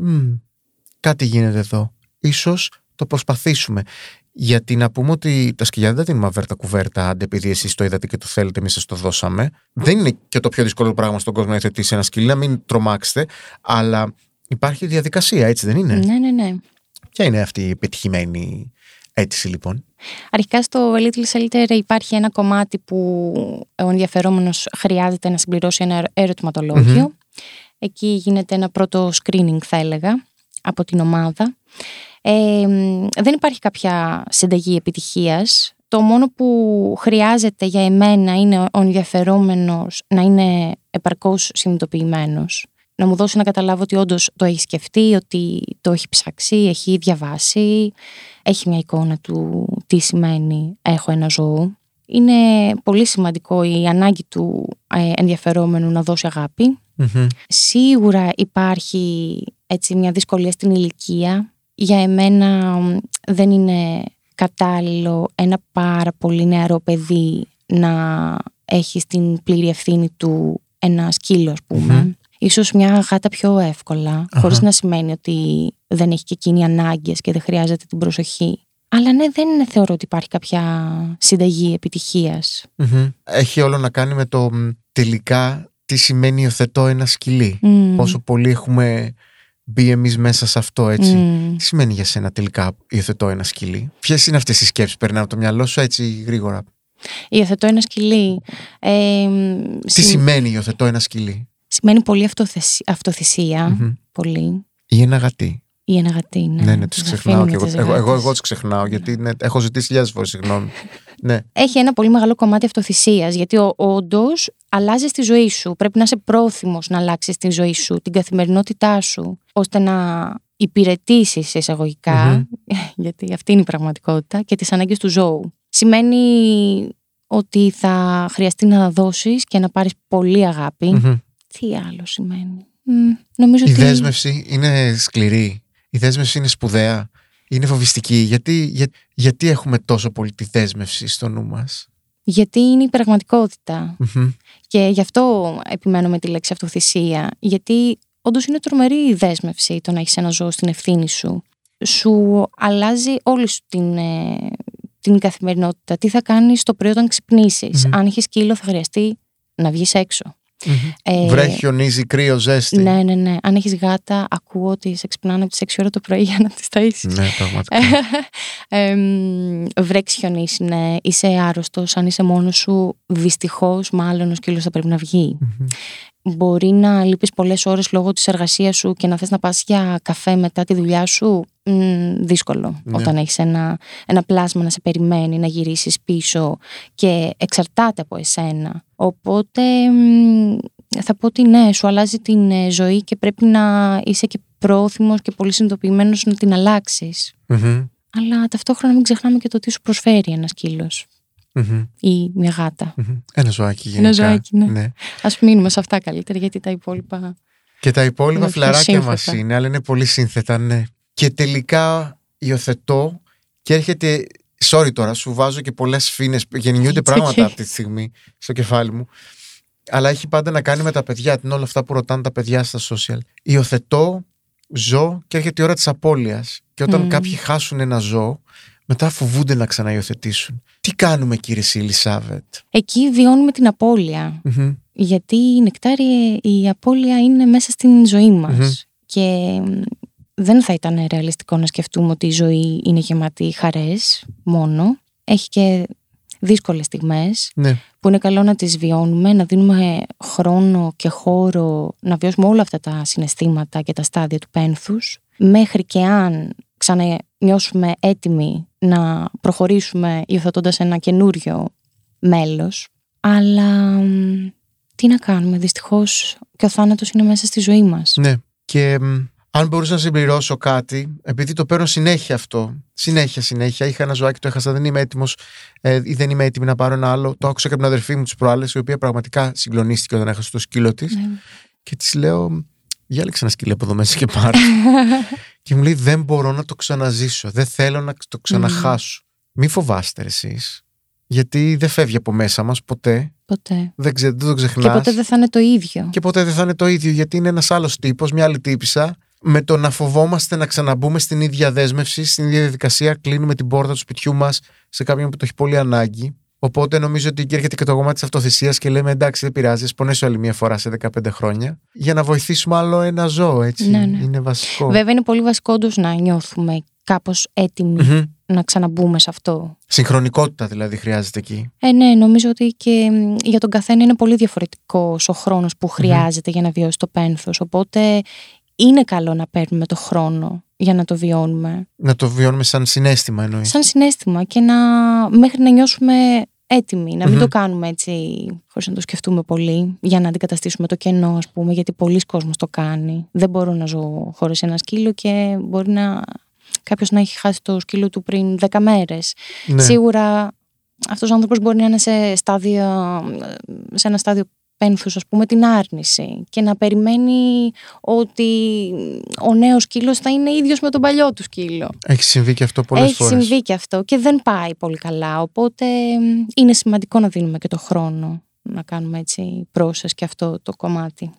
B: κάτι γίνεται εδώ. Ίσως το προσπαθήσουμε. Γιατί να πούμε ότι τα σκυλιά δεν τα δίνουμε αβέρτα κουβέρτα, άντε επειδή εσείς το είδατε και το θέλετε, εμείς σας το δώσαμε. Δεν είναι και το πιο δύσκολο πράγμα στον κόσμο να υιοθετήσει ένα σκυλί, να μην τρομάξετε, αλλά υπάρχει διαδικασία, έτσι δεν είναι;
C: Ναι, ναι, ναι.
B: Ποια είναι αυτή η επιτυχημένη αίτηση, λοιπόν.
C: Αρχικά στο Little Shelter υπάρχει ένα κομμάτι που ο ενδιαφερόμενος χρειάζεται να συμπληρώσει ένα ερωτηματολόγιο. Εκεί γίνεται ένα πρώτο screening, θα έλεγα, από την ομάδα. Ε, δεν υπάρχει κάποια συνταγή επιτυχίας. Το μόνο που χρειάζεται για εμένα είναι ο ενδιαφερόμενος να είναι επαρκώς συνειδητοποιημένος. Να μου δώσει να καταλάβω ότι όντως το έχει σκεφτεί, ότι το έχει ψάξει, έχει διαβάσει, έχει μια εικόνα του τι σημαίνει έχω ένα ζώο. Είναι πολύ σημαντικό η ανάγκη του ε, ενδιαφερόμενου να δώσει Σίγουρα υπάρχει έτσι μια δυσκολία στην ηλικία. Για εμένα δεν είναι κατάλληλο ένα πάρα πολύ νεαρό παιδί να έχει στην πλήρη ευθύνη του ένα σκύλο, ας πούμε. Ίσως μια γάτα πιο εύκολα, χωρίς να σημαίνει ότι δεν έχει και εκείνη ανάγκες και δεν χρειάζεται την προσοχή. Αλλά ναι, δεν θεωρώ ότι υπάρχει κάποια συνταγή
B: Έχει όλο να κάνει με το τελικά τι σημαίνει υιοθετώ ένα σκυλί. Πόσο πολύ έχουμε μπει εμείς μέσα σε αυτό, έτσι. Τι σημαίνει για σένα τελικά υιοθετώ ένα σκυλί. Ποιες είναι αυτές οι σκέψεις; Που περνάνε από το μυαλό σου έτσι γρήγορα.
C: Υιοθετώ ένα σκυλί. Ε,
B: τι σημαίνει υιοθετώ ένα σκυλί.
C: Σημαίνει πολύ αυτοθυσία. Πολύ.
B: Ή ένα γατί.
C: Ή ένα γατί, ναι.
B: Ναι, ναι, τους ξεχνάω και εγώ. Εγώ, εγώ, εγώ τους ξεχνάω γιατί ναι, έχω ζητήσει χιλιάδες φορές συγγνώμη. Ναι.
C: Έχει ένα πολύ μεγάλο κομμάτι αυτοθυσίας. Γιατί όντως αλλάζεις τη ζωή σου. Πρέπει να είσαι πρόθυμος να αλλάξεις τη ζωή σου, την καθημερινότητά σου, ώστε να υπηρετήσεις γιατί αυτή είναι η πραγματικότητα, και τις ανάγκες του ζώου. Σημαίνει ότι θα χρειαστεί να δώσεις και να πάρεις πολύ Τι άλλο σημαίνει. νομίζω
B: η δέσμευση είναι σκληρή. Η δέσμευση είναι σπουδαία. Είναι φοβιστική. Γιατί, γιατί έχουμε τόσο πολύ τη δέσμευση στο νου μας;
C: Γιατί είναι η πραγματικοτητα Και γι' αυτό επιμένω με τη λέξη αυτοθυσία. Γιατί όντως είναι τρομερή η δέσμευση το να έχεις ένα ζώο στην ευθύνη σου. Σου αλλάζει όλη σου την, ε, την καθημερινότητα. Τι θα κάνεις το πρωί όταν Αν έχεις σκύλο, θα χρειαστεί να βγεις έξω.
B: Mm-hmm. Ε, Βρέχει, χιονίζει, κρύο, ζέστη.
C: Ναι, ναι, ναι. Αν έχεις γάτα, ακούω ότι σε ξυπνάνε από τις 6 ώρα το πρωί για να τις ταΐσεις.
B: Ναι, πραγματικά.
C: ε, βρέξει, χιονίσει, ναι. Είσαι άρρωστος. Αν είσαι μόνος σου, δυστυχώς, μάλλον ο σκύλος θα πρέπει να βγει. Μπορεί να λείπεις πολλές ώρες λόγω της εργασίας σου και να θες να πας για καφέ μετά τη δουλειά σου. Μ, δύσκολο ναι. όταν έχεις ένα, ένα πλάσμα να σε περιμένει να γυρίσεις πίσω και εξαρτάται από εσένα Οπότε θα πω ότι ναι, σου αλλάζει την ε, ζωή και πρέπει να είσαι και πρόθυμος και πολύ συνειδητοποιημένος να την αλλαξει Αλλά ταυτόχρονα μην ξεχνάμε και το τι σου προσφέρει ένα ή μια γάτα.
B: Ένα ζωάκι γενικά.
C: Ένα ζωάκι, ναι. ναι. Ας μείνουμε σε αυτά καλύτερα γιατί τα υπόλοιπα...
B: Και τα υπόλοιπα φλαράκια μας είναι, αλλά είναι πολύ σύνθετα, ναι. Και τελικά υιοθετώ και έρχεται Sorry τώρα, σου βάζω και πολλές φίνε. Γεννιούνται πράγματα αυτή τη στιγμή στο κεφάλι μου. Αλλά έχει πάντα να κάνει με τα παιδιά, την όλα αυτά που ρωτάνε τα παιδιά στα social. Υιοθετώ, ζω και έρχεται η ώρα της απώλειας. Και όταν κάποιοι χάσουν ένα ζώο, μετά φοβούνται να ξαναϊοθετήσουν. Τι κάνουμε, κύριε Σίλισάβετ.
C: Εκεί βιώνουμε την απώλεια. Γιατί η νεκτάρια, η απώλεια είναι μέσα στην ζωή μας. Και δεν θα ήταν ρεαλιστικό να σκεφτούμε ότι η ζωή είναι γεμάτη χαρές μόνο. Έχει και δύσκολες στιγμές
B: ναι.
C: που είναι καλό να τις βιώνουμε, να δίνουμε χρόνο και χώρο να βιώσουμε όλα αυτά τα συναισθήματα και τα στάδια του πένθους μέχρι και αν ξανανιώσουμε έτοιμοι να προχωρήσουμε υιοθετώντας ένα καινούριο μέλος. Αλλά τι να κάνουμε, δυστυχώς και ο θάνατος είναι μέσα στη ζωή μας.
B: Ναι, και αν μπορούσα να συμπληρώσω κάτι, επειδή το παίρνω συνέχεια αυτό, συνέχεια, συνέχεια. Είχα ένα ζωάκι, το έχασα, δεν είμαι έτοιμος ε, ή δεν είμαι έτοιμη να πάρω ένα άλλο. Το άκουσα και από την αδερφή μου τις προάλλες, η οποία πραγματικά συγκλονίστηκε όταν έχασε το σκύλο της. Ναι. Και της λέω, διάλεξε ένα σκύλο από εδώ μέσα και πάρε. και μου λέει, Δεν μπορώ να το ξαναζήσω. Δεν θέλω να το ξαναχάσω. Μη φοβάστε εσείς. Γιατί δεν φεύγει από μέσα μας ποτέ.
C: Ποτέ.
B: Δεν, ξε, δεν το ξεχνάς.
C: Και ποτέ δεν θα είναι το ίδιο.
B: Και ποτέ δεν θα είναι το ίδιο, γιατί είναι ένας άλλος τύπος, μια άλλη τύπησα με το να φοβόμαστε να ξαναμπούμε στην ίδια δέσμευση, στην ίδια διαδικασία, κλείνουμε την πόρτα του σπιτιού μας σε κάποιον που το έχει πολύ ανάγκη. Οπότε νομίζω ότι εκεί έρχεται και το κομμάτι της αυτοθυσίας και λέμε εντάξει, δεν πειράζει, πονέσω άλλη μια φορά σε 15 χρόνια. Για να βοηθήσουμε άλλο ένα ζώο, έτσι.
C: Ναι, ναι.
B: Είναι βασικό.
C: Βέβαια είναι πολύ βασικό όντως να νιώθουμε κάπως έτοιμοι
B: Μμμ.
C: να ξαναμπούμε σε αυτό.
B: Συγχρονικότητα δηλαδή χρειάζεται εκεί.
C: Ε, ναι, νομίζω ότι και μ, για τον καθένα είναι πολύ διαφορετικός ο χρόνος που χρειάζεται για να βιώσει το πένθος. Οπότε είναι καλό να παίρνουμε το χρόνο για να το βιώνουμε.
B: Να το βιώνουμε σαν συνέστημα εννοείς.
C: Σαν συνέστημα και να μέχρι να νιώσουμε έτοιμοι. Να μην
B: Μμμ.
C: το κάνουμε έτσι χωρίς να το σκεφτούμε πολύ για να αντικαταστήσουμε το κενό, ας πούμε, γιατί πολλοί κόσμος το κάνει. Δεν μπορώ να ζω χωρίς ένα σκύλο και μπορεί να κάποιος να έχει χάσει το σκύλο του πριν 10 μέρες.
B: Ναι.
C: Σίγουρα αυτός ο άνθρωπος μπορεί να είναι σε, στάδιο, σε ένα στάδιο πένθους, ας πούμε, την άρνηση και να περιμένει ότι ο νέος σκύλος θα είναι ίδιος με τον παλιό του σκύλο.
B: Έχει συμβεί και αυτό πολλές
C: Έχει
B: φορές.
C: συμβεί και αυτό και δεν πάει πολύ καλά, οπότε μ, είναι σημαντικό να δίνουμε και το χρόνο να κάνουμε έτσι πρόσες και αυτό το κομμάτι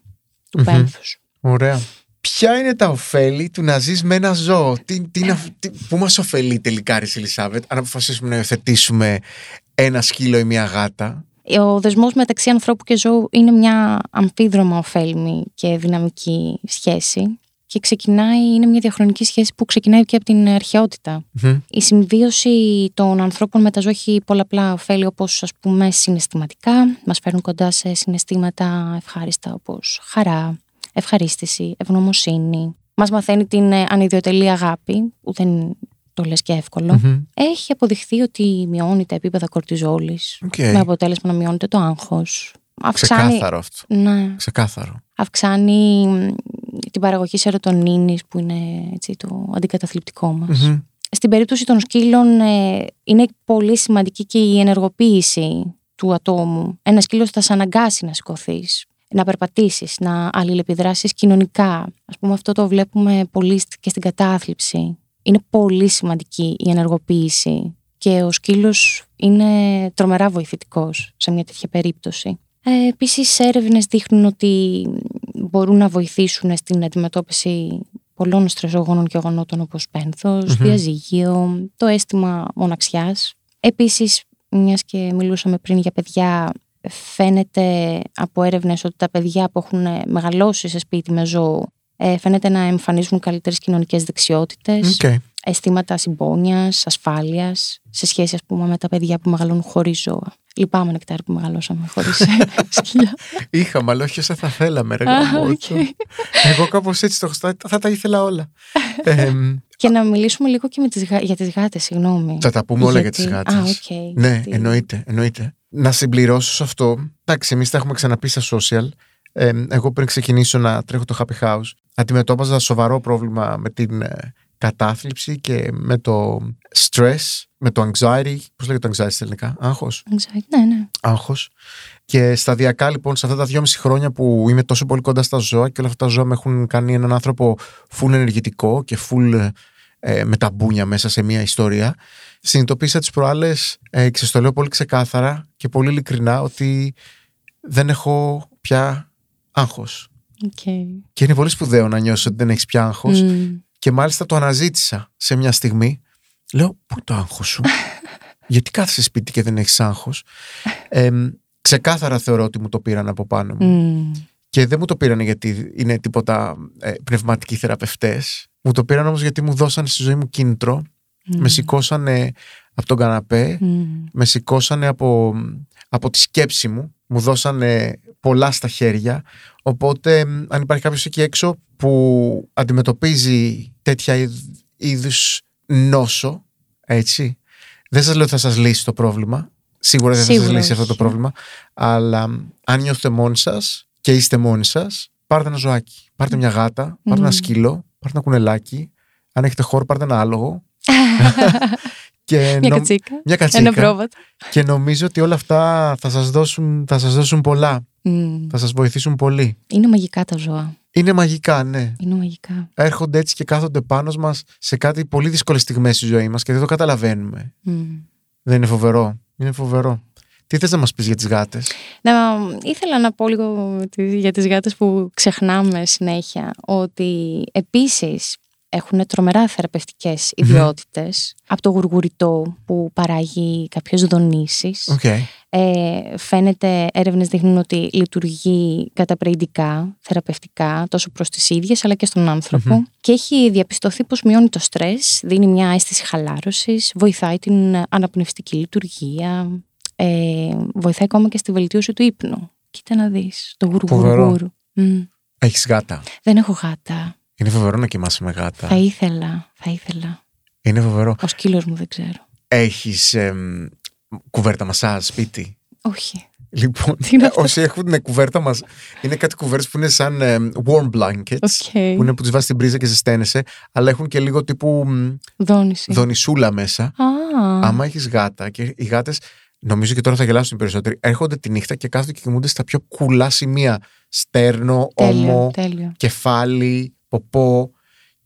C: του
B: Μμμ.
C: πένθους.
B: Ωραία. Ποια είναι τα ωφέλη του να ζεις με ένα ζώο, τι, τι είναι αυ- τι- πού μας ωφελεί τελικά, Ρε Ελισάβετ, αν αποφασίσουμε να υιοθετήσουμε ένα σκύλο ή μια γάτα;
C: Ο δεσμός μεταξύ ανθρώπου και ζώου είναι μια αμφίδρομα ωφέλιμη και δυναμική σχέση και ξεκινάει, είναι μια διαχρονική σχέση που ξεκινάει και από την αρχαιότητα.
B: Μμμ.
C: Η συμβίωση των ανθρώπων με τα ζώα έχει πολλαπλά ωφέλη όπως ας πούμε συναισθηματικά, μας φέρνουν κοντά σε συναισθήματα ευχάριστα όπως χαρά, ευχαρίστηση, ευγνωμοσύνη. Μας μαθαίνει την ε, ανιδιοτελή αγάπη, που δεν το λες και εύκολο.
B: Μμμ.
C: Έχει αποδειχθεί ότι μειώνει τα επίπεδα κορτιζόλης,
B: Οκ.
C: με αποτέλεσμα να μειώνεται το άγχος. Αυξάνει,
B: Ξεκάθαρο αυτό.
C: ναι,
B: Ξεκάθαρο.
C: αυξάνει μ, την παραγωγή σερωτονίνης που είναι έτσι, το αντικαταθλιπτικό μας.
B: Μμμ.
C: Στην περίπτωση των σκύλων ε, είναι πολύ σημαντική και η ενεργοποίηση του ατόμου. Ένα σκύλο θα σε αναγκάσει να σηκωθείς, να περπατήσεις, να αλληλεπιδράσεις κοινωνικά. Ας πούμε αυτό το βλέπουμε πολύ στ- και στην κατάθλιψη. Είναι πολύ σημαντική η ενεργοποίηση και ο σκύλος είναι τρομερά βοηθητικός σε μια τέτοια περίπτωση. Ε, επίσης έρευνες δείχνουν ότι μπορούν να βοηθήσουν στην αντιμετώπιση πολλών στρεσογόνων γεγονότων όπως πένθος,
B: Μμμ.
C: διαζύγιο, το αίσθημα μοναξιάς. Επίσης, μιας και μιλούσαμε πριν για παιδιά, φαίνεται από έρευνες ότι τα παιδιά που έχουν μεγαλώσει σε σπίτι με ζώο ε, φαίνεται να εμφανίζουν καλύτερες κοινωνικές δεξιότητες,
B: Οκ.
C: αισθήματα συμπόνιας, ασφάλειας, σε σχέση ας πούμε με τα παιδιά που μεγαλώνουν χωρίς ζώα. Λυπάμαι Νεκτάρη που μεγαλώσαμε χωρίς σκυλιά.
B: Είχαμε, αλλά όχι όσα θα θέλαμε, ρε
C: Α,
B: γαμότσο.
C: οκ.
B: Εγώ κάπως έτσι το έχω στα- θα τα ήθελα όλα. Ε,
C: Και να μιλήσουμε λίγο και με τις, γα- για τις γάτες, συγγνώμη.
B: θα τα πούμε όλα για
C: Γιατί-
B: τις γάτες.
C: Α, οκ.
B: Ναι,
C: γιατί-
B: εννοείται, εννοείται. Να συμπληρώσω σε αυτό. Εντάξει, εμείς τα έχουμε ξαναπεί στα social. Ε, εγώ πριν ξεκινήσω να τρέχω το Happy House, αντιμετώπιζα σοβαρό πρόβλημα με την ε, κατάθλιψη και με το stress, με το anxiety. Πώς λέγεται το anxiety στα ελληνικά, άγχος;
C: Anxiety, Ναι, ναι.
B: άγχος. Και σταδιακά λοιπόν σε αυτά τα δυόμιση χρόνια που είμαι τόσο πολύ κοντά στα ζώα και όλα αυτά τα ζώα με έχουν κάνει έναν άνθρωπο full ενεργητικό και full ε, με τα μπούνια μέσα σε μια ιστορία, συνειδητοποίησα τις προάλλες, ε, και σας το λέω πολύ ξεκάθαρα και πολύ ειλικρινά, ότι δεν έχω πια άγχος.
C: Οκ.
B: Και είναι πολύ σπουδαίο να νιώσεις ότι δεν έχεις πια άγχος.
C: Μμ.
B: Και μάλιστα το αναζήτησα σε μια στιγμή. Λέω, πού είναι το άγχος σου; Γιατί κάθεσαι σπίτι και δεν έχεις άγχος; Ε, ξεκάθαρα θεωρώ ότι μου το πήραν από πάνω μου.
C: Μμ.
B: Και δεν μου το πήραν γιατί είναι τίποτα ε, πνευματικοί θεραπευτές. Μου το πήραν όμως γιατί μου δώσαν στη ζωή μου κίνητρο.
C: Μμ.
B: Με σηκώσανε από τον καναπέ.
C: Μμ.
B: Με σηκώσανε από, από τη σκέψη μου. Μου δώσανε πολλά στα χέρια. Οπότε, μ, αν υπάρχει κάποιος εκεί έξω που αντιμετωπίζει τέτοια είδ- είδους νόσο, έτσι, δεν σας λέω ότι θα σας λύσει το πρόβλημα. Σίγουρα δεν θα σας
C: Σίγουρα
B: λύσει αυτό το
C: όχι.
B: πρόβλημα. Αλλά μ, αν νιώθετε μόνοι σας και είστε μόνοι σας, πάρτε ένα ζωάκι. Πάρτε μια γάτα, πάρτε ένα
C: Μμ.
B: σκύλο, πάρτε ένα κουνελάκι. Αν έχετε χώρο, πάρτε ένα άλογο. και
C: Μια
B: νομ-
C: κατσίκα.
B: μια κατσίκα.
C: Ένα πρόβατο.
B: Και νομίζω ότι όλα αυτά θα σας δώσουν, θα σας δώσουν πολλά.
C: Μμ.
B: Θα σας βοηθήσουν πολύ.
C: Είναι μαγικά τα ζώα.
B: Είναι μαγικά, ναι.
C: Είναι μαγικά.
B: Έρχονται έτσι και κάθονται πάνω μας σε κάτι πολύ δύσκολες στιγμές στη ζωή μας και δεν το καταλαβαίνουμε.
C: Μμ.
B: Δεν είναι φοβερό. Είναι φοβερό. Τι θες να μας πεις για τις γάτες;
C: Να, ήθελα να πω λίγο τι- για τις γάτες που ξεχνάμε συνέχεια ότι επίσης έχουν τρομερά θεραπευτικές ιδιότητες από το γουργουριτό που παράγει κάποιες δονήσεις.
B: Οκ.
C: Ε, φαίνεται, έρευνες δείχνουν ότι λειτουργεί καταπραϋντικά, θεραπευτικά, τόσο προς τις ίδιες αλλά και στον ανθρωπο Και έχει διαπιστωθεί πως μειώνει το στρες, δίνει μια αίσθηση χαλάρωσης, βοηθάει την αναπνευστική λειτουργία, ε, βοηθάει ακόμα και στη βελτίωση του ύπνου. Κοίτα να δεις, το
B: Φοβερό.
C: γουργουργούρ. Μμ.
B: Έχεις γάτα.
C: Δεν έχω γάτα.
B: Είναι φοβερό να κοιμάσαι με γάτα.
C: Θα ήθελα, θα ήθελα.
B: Είναι φοβερό.
C: Ο σκύλος μου δεν ξέρω.
B: Έχεις εμ, κουβέρτα μασάζ σπίτι;
C: Όχι.
B: Λοιπόν,
C: Τι είναι αυτό;
B: όσοι έχουν κουβέρτα μασάζ, είναι κάτι κουβέρτες που είναι σαν εμ, warm blankets,
C: OK.
B: που είναι που τις βάζεις στην πρίζα και ζεσταίνεσαι, αλλά έχουν και λίγο τύπου μ,
C: Δόνηση.
B: δονησούλα μέσα.
C: Α,
B: Άμα έχεις γάτα και οι γάτες, νομίζω και τώρα θα γελάσουν οι περισσότεροι, έρχονται τη νύχτα και κάθονται και κοιμούνται στα πιο κουλά σημεία. Στέρνο,
C: τέλειο,
B: ώμο,
C: τέλειο.
B: κεφάλι, ποπό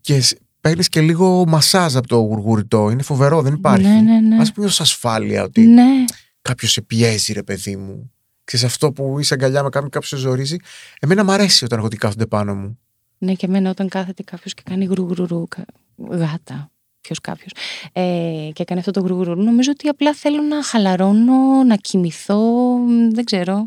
B: και σ- παίρνεις και λίγο μασάζ από το γουργουριτό. Είναι φοβερό, δεν υπάρχει.
C: Ναι, ναι, ναι.
B: Ας πούμε ως ασφάλεια ότι
C: Ναι,
B: κάποιος σε πιέζει, ρε παιδί μου. Ξέρεις αυτό που είσαι αγκαλιά με κάποιον, κάποιος σε ζορίζει. Εμένα μου αρέσει όταν εγώ κάθονται πάνω μου.
C: ναι, και εμένα όταν κάθεται κάποιος και κάνει γρουγρουρού, κα- γάτα, ποιος κάποιος, ε, και κάνει αυτό το γρουγρουρού, νομίζω ότι απλά θέλω να χαλαρώνω, να κοιμηθώ, μ, δεν ξέρω.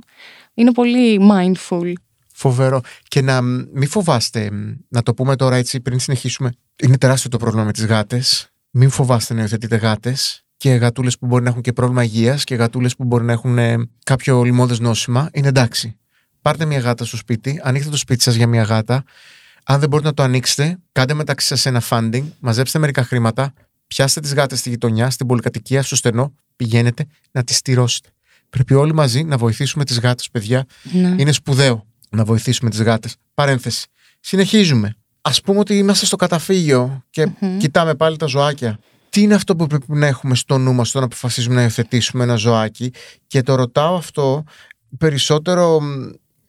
C: Είναι πολύ mindful.
B: Φοβερό. Και να μ, μην φοβάστε, μ, να το πούμε τώρα έτσι πριν συνεχίσουμε. Είναι τεράστιο το πρόβλημα με τις γάτες. Μην φοβάστε να υιοθετείτε γάτες και γατούλες που μπορεί να έχουν και πρόβλημα υγείας και γατούλες που μπορεί να έχουν ε, κάποιο λοιμώδες νόσημα. Είναι εντάξει. Πάρτε μια γάτα στο σπίτι, ανοίξτε το σπίτι σας για μια γάτα. Αν δεν μπορείτε να το ανοίξετε, κάντε μεταξύ σας ένα funding, μαζέψτε μερικά χρήματα, πιάστε τις γάτες στη γειτονιά, στην πολυκατοικία, στο στενό, πηγαίνετε να τις στηρώσετε. Πρέπει όλοι μαζί να βοηθήσουμε τις γάτες, παιδιά,
C: Ναι.
B: είναι σπουδαίο να βοηθήσουμε τις γάτες. Παρένθεση. Συνεχίζουμε. Α πούμε ότι είμαστε στο καταφύγιο και
C: Μμμ.
B: κοιτάμε πάλι τα ζωάκια. Τι είναι αυτό που πρέπει να έχουμε στο νου μας όταν αποφασίζουμε να υιοθετήσουμε ένα ζωάκι; Και το ρωτάω αυτό περισσότερο μ,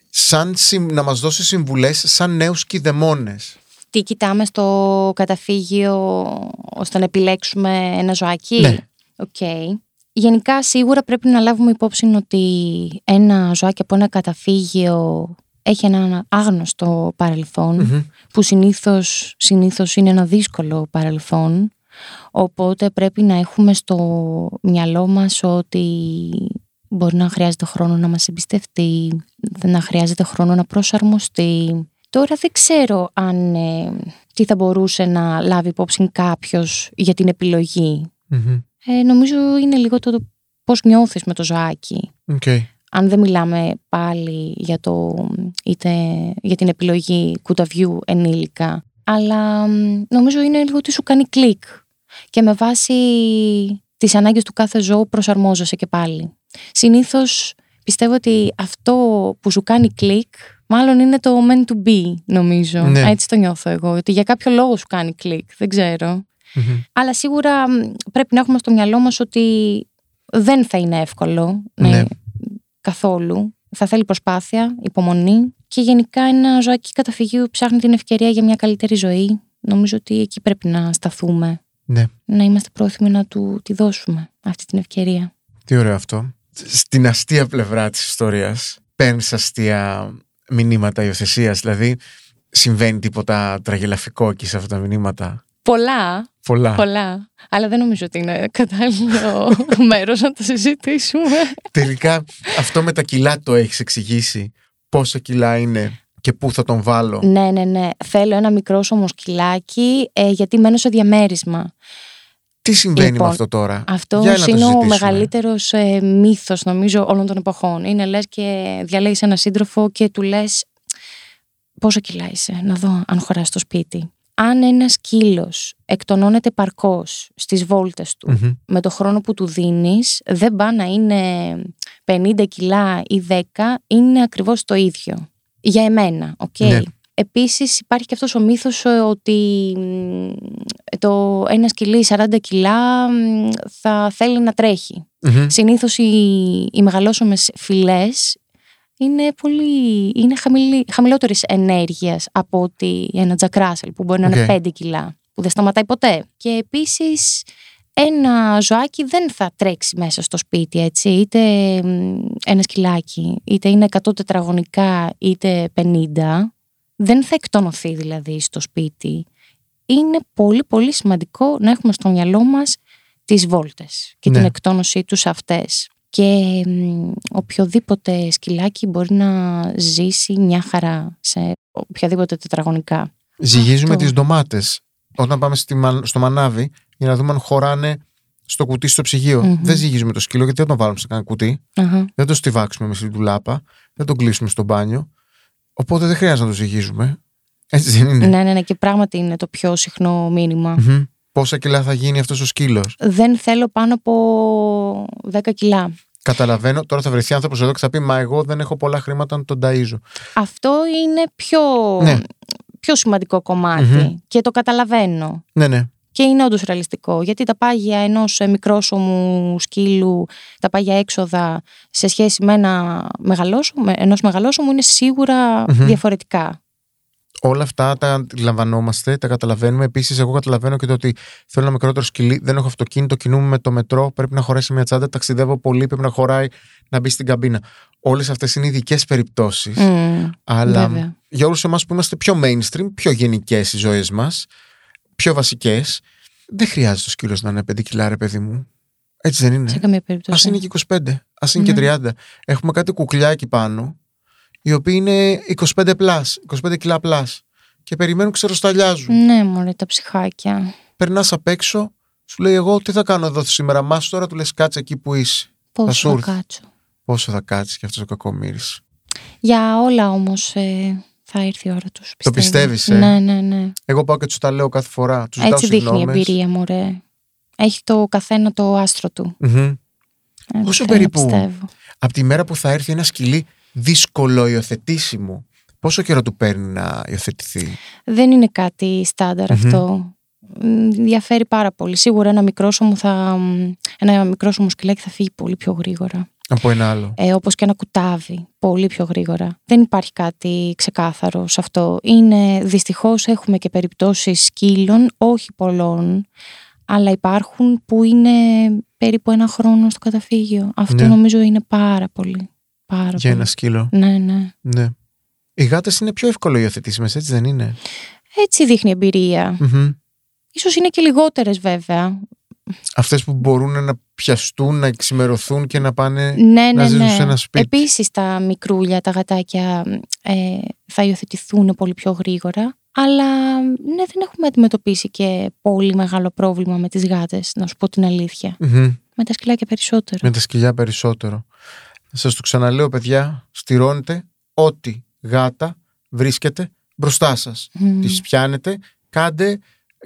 B: σαν συμ- να μας δώσει συμβουλές σαν νέους κηδεμόνες.
C: Τι κοιτάμε στο καταφύγιο ώστε να επιλέξουμε ένα ζωάκι;
B: Ναι.
C: Οκ. Γενικά σίγουρα πρέπει να λάβουμε υπόψη ότι ένα ζωάκι από ένα καταφύγιο έχει ένα άγνωστο παρελθόν
B: Μμμ.
C: που συνήθως, συνήθως είναι ένα δύσκολο παρελθόν οπότε πρέπει να έχουμε στο μυαλό μας ότι μπορεί να χρειάζεται χρόνο να μας εμπιστευτεί να χρειάζεται χρόνο να προσαρμοστεί Τώρα δεν ξέρω αν ε, τι θα μπορούσε να λάβει υπόψη κάποιος για την επιλογή.
B: Μμμ.
C: Ε, νομίζω είναι λίγο το πώς νιώθεις με το ζωάκι.
B: Οκ.
C: Αν δεν μιλάμε πάλι για, το, είτε για την επιλογή κουταβιού ενήλικα, αλλά μ, νομίζω είναι λίγο ότι σου κάνει κλικ και με βάση τις ανάγκες του κάθε ζώου προσαρμόζεσαι και πάλι. Συνήθως πιστεύω ότι αυτό που σου κάνει κλικ μάλλον είναι το meant to be νομίζω.
B: Ναι.
C: Έτσι το νιώθω εγώ, ότι για κάποιο λόγο σου κάνει κλικ, δεν ξέρω.
B: Μμμ.
C: Αλλά σίγουρα μ, πρέπει να έχουμε στο μυαλό μας ότι δεν θα είναι εύκολο ναι,
B: Ναι.
C: Καθόλου. Θα θέλει προσπάθεια, υπομονή και γενικά ένα ζωάκι καταφυγίου ψάχνει την ευκαιρία για μια καλύτερη ζωή. Νομίζω ότι εκεί πρέπει να σταθούμε,
B: Ναι.
C: να είμαστε πρόθυμοι να του τη δώσουμε αυτή την ευκαιρία.
B: Τι ωραίο αυτό. Στην αστεία πλευρά της ιστορίας παίρνεις αστεία μηνύματα υιοθεσίας. Δηλαδή, συμβαίνει τίποτα τραγελαφικό εκεί σε αυτά τα μηνύματα;
C: Πολλά,
B: Πολλά.
C: πολλά. Αλλά δεν νομίζω ότι είναι κατάλληλο μέρος να το συζητήσουμε.
B: Τελικά, αυτό με τα κιλά το έχεις εξηγήσει. Πόσα κιλά είναι και πού θα τον βάλω.
C: ναι, ναι, ναι. Θέλω ένα μικρό όμως σκυλάκι ε, γιατί μένω σε διαμέρισμα.
B: Τι συμβαίνει
C: Λοιπόν,
B: με αυτό τώρα;
C: Αυτό
B: Για να το
C: είναι ο
B: συζητήσουμε.
C: μεγαλύτερος ε, μύθος νομίζω όλων των εποχών. Είναι λες και διαλέγεις ένα σύντροφο και του λες πόσο κιλά είσαι, να δω αν χωράς στο σπίτι. Αν ένας σκύλος εκτονώνεται επαρκώς στις βόλτες του
B: Μμμ.
C: με το χρόνο που του δίνεις δεν πάει να είναι 50 κιλά ή 10, είναι ακριβώς το ίδιο. Για εμένα, οκ.
B: Ναι.
C: Επίσης υπάρχει και αυτός ο μύθος ε, ότι μ, το ένα σκυλί 40 κιλά μ, θα θέλει να τρέχει.
B: Μμμ.
C: Συνήθως οι, οι μεγαλόσωμες φυλές είναι, πολύ, είναι χαμηλή, χαμηλότερης ενέργειας από ότι ένα Jack Russell που μπορεί να
B: Οκ.
C: είναι 5 κιλά που δεν σταματάει ποτέ. Και επίσης ένα ζωάκι δεν θα τρέξει μέσα στο σπίτι, έτσι. Είτε μ, ένα σκυλάκι, είτε είναι 100 τετραγωνικά, είτε 50. Δεν θα εκτονωθεί δηλαδή στο σπίτι. Είναι πολύ πολύ σημαντικό να έχουμε στο μυαλό μας τις βόλτες και
B: Ναι.
C: την εκτόνωσή τους αυτές. Και μ, οποιοδήποτε σκυλάκι μπορεί να ζήσει μια χαρά σε οποιαδήποτε τετραγωνικά.
B: Ζυγίζουμε
C: Αυτό.
B: τις ντομάτες όταν πάμε στη, μα- στο μανάβι για να δούμε αν χωράνε στο κουτί στο ψυγείο.
C: Μμμ.
B: Δεν ζυγίζουμε το σκύλο γιατί δεν τον βάλουμε σε κανένα κουτί.
C: Αχα.
B: Δεν το στιβάξουμε με στην τουλάπα. Δεν τον κλείσουμε στο μπάνιο. Οπότε δεν χρειάζεται να το ζυγίζουμε. Έτσι δεν είναι.
C: Ναι, ναι, ναι, και πράγματι είναι το πιο συχνό μήνυμα.
B: Μμμ. Πόσα κιλά θα γίνει αυτός ο σκύλος;
C: Δεν θέλω πάνω από 10 κιλά.
B: Καταλαβαίνω, τώρα θα βρεθεί άνθρωπος εδώ και θα πει Μα εγώ δεν έχω πολλά χρήματα να τον ταΐζω.
C: Αυτό είναι πιο,
B: Ναι.
C: πιο σημαντικό κομμάτι
B: Μμμ.
C: και το καταλαβαίνω.
B: Ναι, ναι.
C: Και είναι όντως ρεαλιστικό. Γιατί τα πάγια ενός μικρόσωμου σκύλου, τα πάγια έξοδα σε σχέση με ένα μεγαλόσωμο, ενός μεγαλόσωμου είναι σίγουρα
B: Μμμ.
C: διαφορετικά.
B: Όλα αυτά τα αντιλαμβανόμαστε, τα καταλαβαίνουμε. Επίσης, εγώ καταλαβαίνω και το ότι θέλω ένα μικρότερο σκυλί, δεν έχω αυτοκίνητο, κινούμαι με το μετρό, πρέπει να χωρέσει μια τσάντα, ταξιδεύω πολύ, πρέπει να χωράει να μπει στην καμπίνα. Όλες αυτές είναι ειδικές περιπτώσεις.
C: Μμ,
B: Αλλά
C: βέβαια.
B: για όλους εμάς που είμαστε πιο mainstream, πιο γενικές οι ζωές μας, πιο βασικές, δεν χρειάζεται το σκύλος να είναι 5 κιλά, ρε παιδί μου. Έτσι δεν είναι.
C: Σε καμία
B: Ας
C: περίπτωση.
B: είναι και 25, ας είναι και
C: Ναι.
B: 30. Έχουμε κάτι κουκλιά εκεί πάνω, οι οποίοι είναι 25 plus, 25 κιλά plus και περιμένουν ξεροσταλιάζουν.
C: Ναι, μωρέ, τα ψυχάκια.
B: Περνάς απ' έξω, σου λέει: Εγώ τι θα κάνω εδώ σήμερα, Μα τώρα του λες: Κάτσε εκεί που είσαι.
C: Πόσο
B: σου
C: θα
B: έρθει.
C: κάτσω.
B: Πόσο θα κάτσεις και αυτός ο κακομοίρης.
C: Για όλα όμως ε, θα έρθει η ώρα τους.
B: Το
C: πιστεύω.
B: πιστεύεις, ε;
C: Ναι, ναι, ναι.
B: Εγώ πάω και τους τα λέω κάθε φορά. Τους ζητάω
C: Έτσι δείχνει η
B: συγγνώμες.
C: εμπειρία, μωρέ. Έχει το καθένα το άστρο του.
B: Μμμ.
C: Ε,
B: Πόσο
C: θέλω να
B: περίπου-
C: πιστεύω.
B: Από τη μέρα που θα έρθει ένα σκυλί δύσκολο υιοθετήσιμο, πόσο καιρό του παίρνει να υιοθετηθεί;
C: Δεν είναι κάτι στάνταρ
B: Μμμ.
C: αυτό. Μ, Διαφέρει πάρα πολύ. Σίγουρα ένα μικρόσωμο, θα, μ, ένα μικρόσωμο σκυλάκι θα φύγει πολύ πιο γρήγορα.
B: Από ένα άλλο.
C: Ε, όπως και ένα κουτάβι, πολύ πιο γρήγορα. Δεν υπάρχει κάτι ξεκάθαρο σε αυτό. Είναι, δυστυχώς έχουμε και περιπτώσεις σκύλων, όχι πολλών, αλλά υπάρχουν που είναι περίπου ένα χρόνο στο καταφύγιο. Αυτό
B: Ναι.
C: νομίζω είναι πάρα πολύ. Πάρα
B: Για
C: πολύ.
B: ένα σκύλο.
C: Ναι, ναι.
B: Ναι. Οι γάτες είναι πιο εύκολο υιοθετήσιμε, έτσι δεν είναι;
C: Έτσι δείχνει εμπειρία.
B: Μμμ.
C: Ίσως είναι και λιγότερες βέβαια.
B: Αυτές που μπορούν να πιαστούν, να εξημερωθούν και να πάνε
C: Ναι,
B: να
C: ναι,
B: ζήσουν
C: ναι.
B: σε ένα σπίτι.
C: Επίσης τα μικρούλια, τα γατάκια ε, θα υιοθετηθούν πολύ πιο γρήγορα. Αλλά ναι, δεν έχουμε αντιμετωπίσει και πολύ μεγάλο πρόβλημα με τις γάτες, να σου πω την αλήθεια.
B: Μμμ.
C: Με τα σκυλάκια περισσότερο.
B: Με τα σκυλιά περισσότερο. Σας το ξαναλέω παιδιά, στηρώνετε ό,τι γάτα βρίσκεται μπροστά σας.
C: Μμ.
B: Τις πιάνετε, κάντε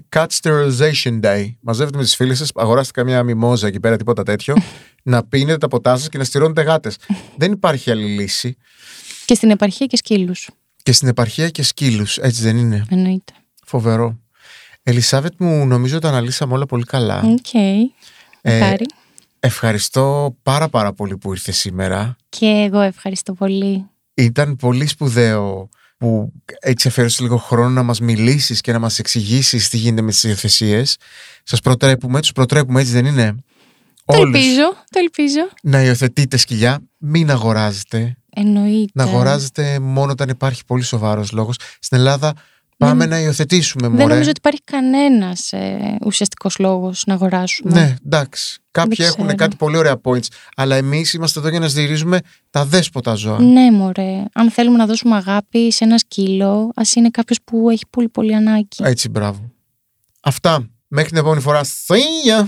B: cat sterilization day. Μαζεύετε με τις φίλες σας, αγοράστε καμιά μιμόζα εκεί πέρα, τίποτα τέτοιο, να πίνετε τα ποτά σας και να στηρώνετε γάτες. δεν υπάρχει άλλη λύση.
C: Και στην επαρχία και σκύλους,
B: Και στην επαρχία και σκύλους, έτσι δεν είναι.
C: εννοείται.
B: Φοβερό. Ελισάβετ μου, νομίζω τα αναλύσαμε όλα πολύ καλά.
C: Οκ.
B: Ε,
C: Χάρη.
B: Ευχαριστώ πάρα πάρα πολύ που ήρθες σήμερα.
C: Και εγώ ευχαριστώ πολύ.
B: Ήταν πολύ σπουδαίο που έτσι αφαίρεσαι λίγο χρόνο να μας μιλήσεις και να μας εξηγήσεις τι γίνεται με τις υιοθεσίες. Σας προτρέπουμε, τους προτρέπουμε έτσι δεν είναι;
C: Το
B: Όλους
C: ελπίζω, το ελπίζω.
B: να υιοθετείτε σκυλιά, μην αγοράζετε.
C: Εννοείται.
B: Να αγοράζετε μόνο όταν υπάρχει πολύ σοβαρός λόγος. Στην Ελλάδα πάμε
C: Δεν-
B: να υιοθετήσουμε
C: Δεν
B: μωρέ.
C: νομίζω ότι υπάρχει κανένας ε, ουσιαστικός λόγος να αγοράσουμε.
B: Ναι, εντάξει. Κάποιοι
C: Δεν
B: έχουν
C: ξέρω.
B: κάτι πολύ ωραία points. Αλλά εμείς είμαστε εδώ για να στηρίζουμε τα δέσποτα ζώα.
C: Ναι, μωρέ. Αν θέλουμε να δώσουμε αγάπη σε ένα σκύλο, ας είναι κάποιος που έχει πολύ πολύ ανάγκη.
B: Έτσι, μπράβο. Αυτά. Μέχρι την επόμενη φορά. See ya!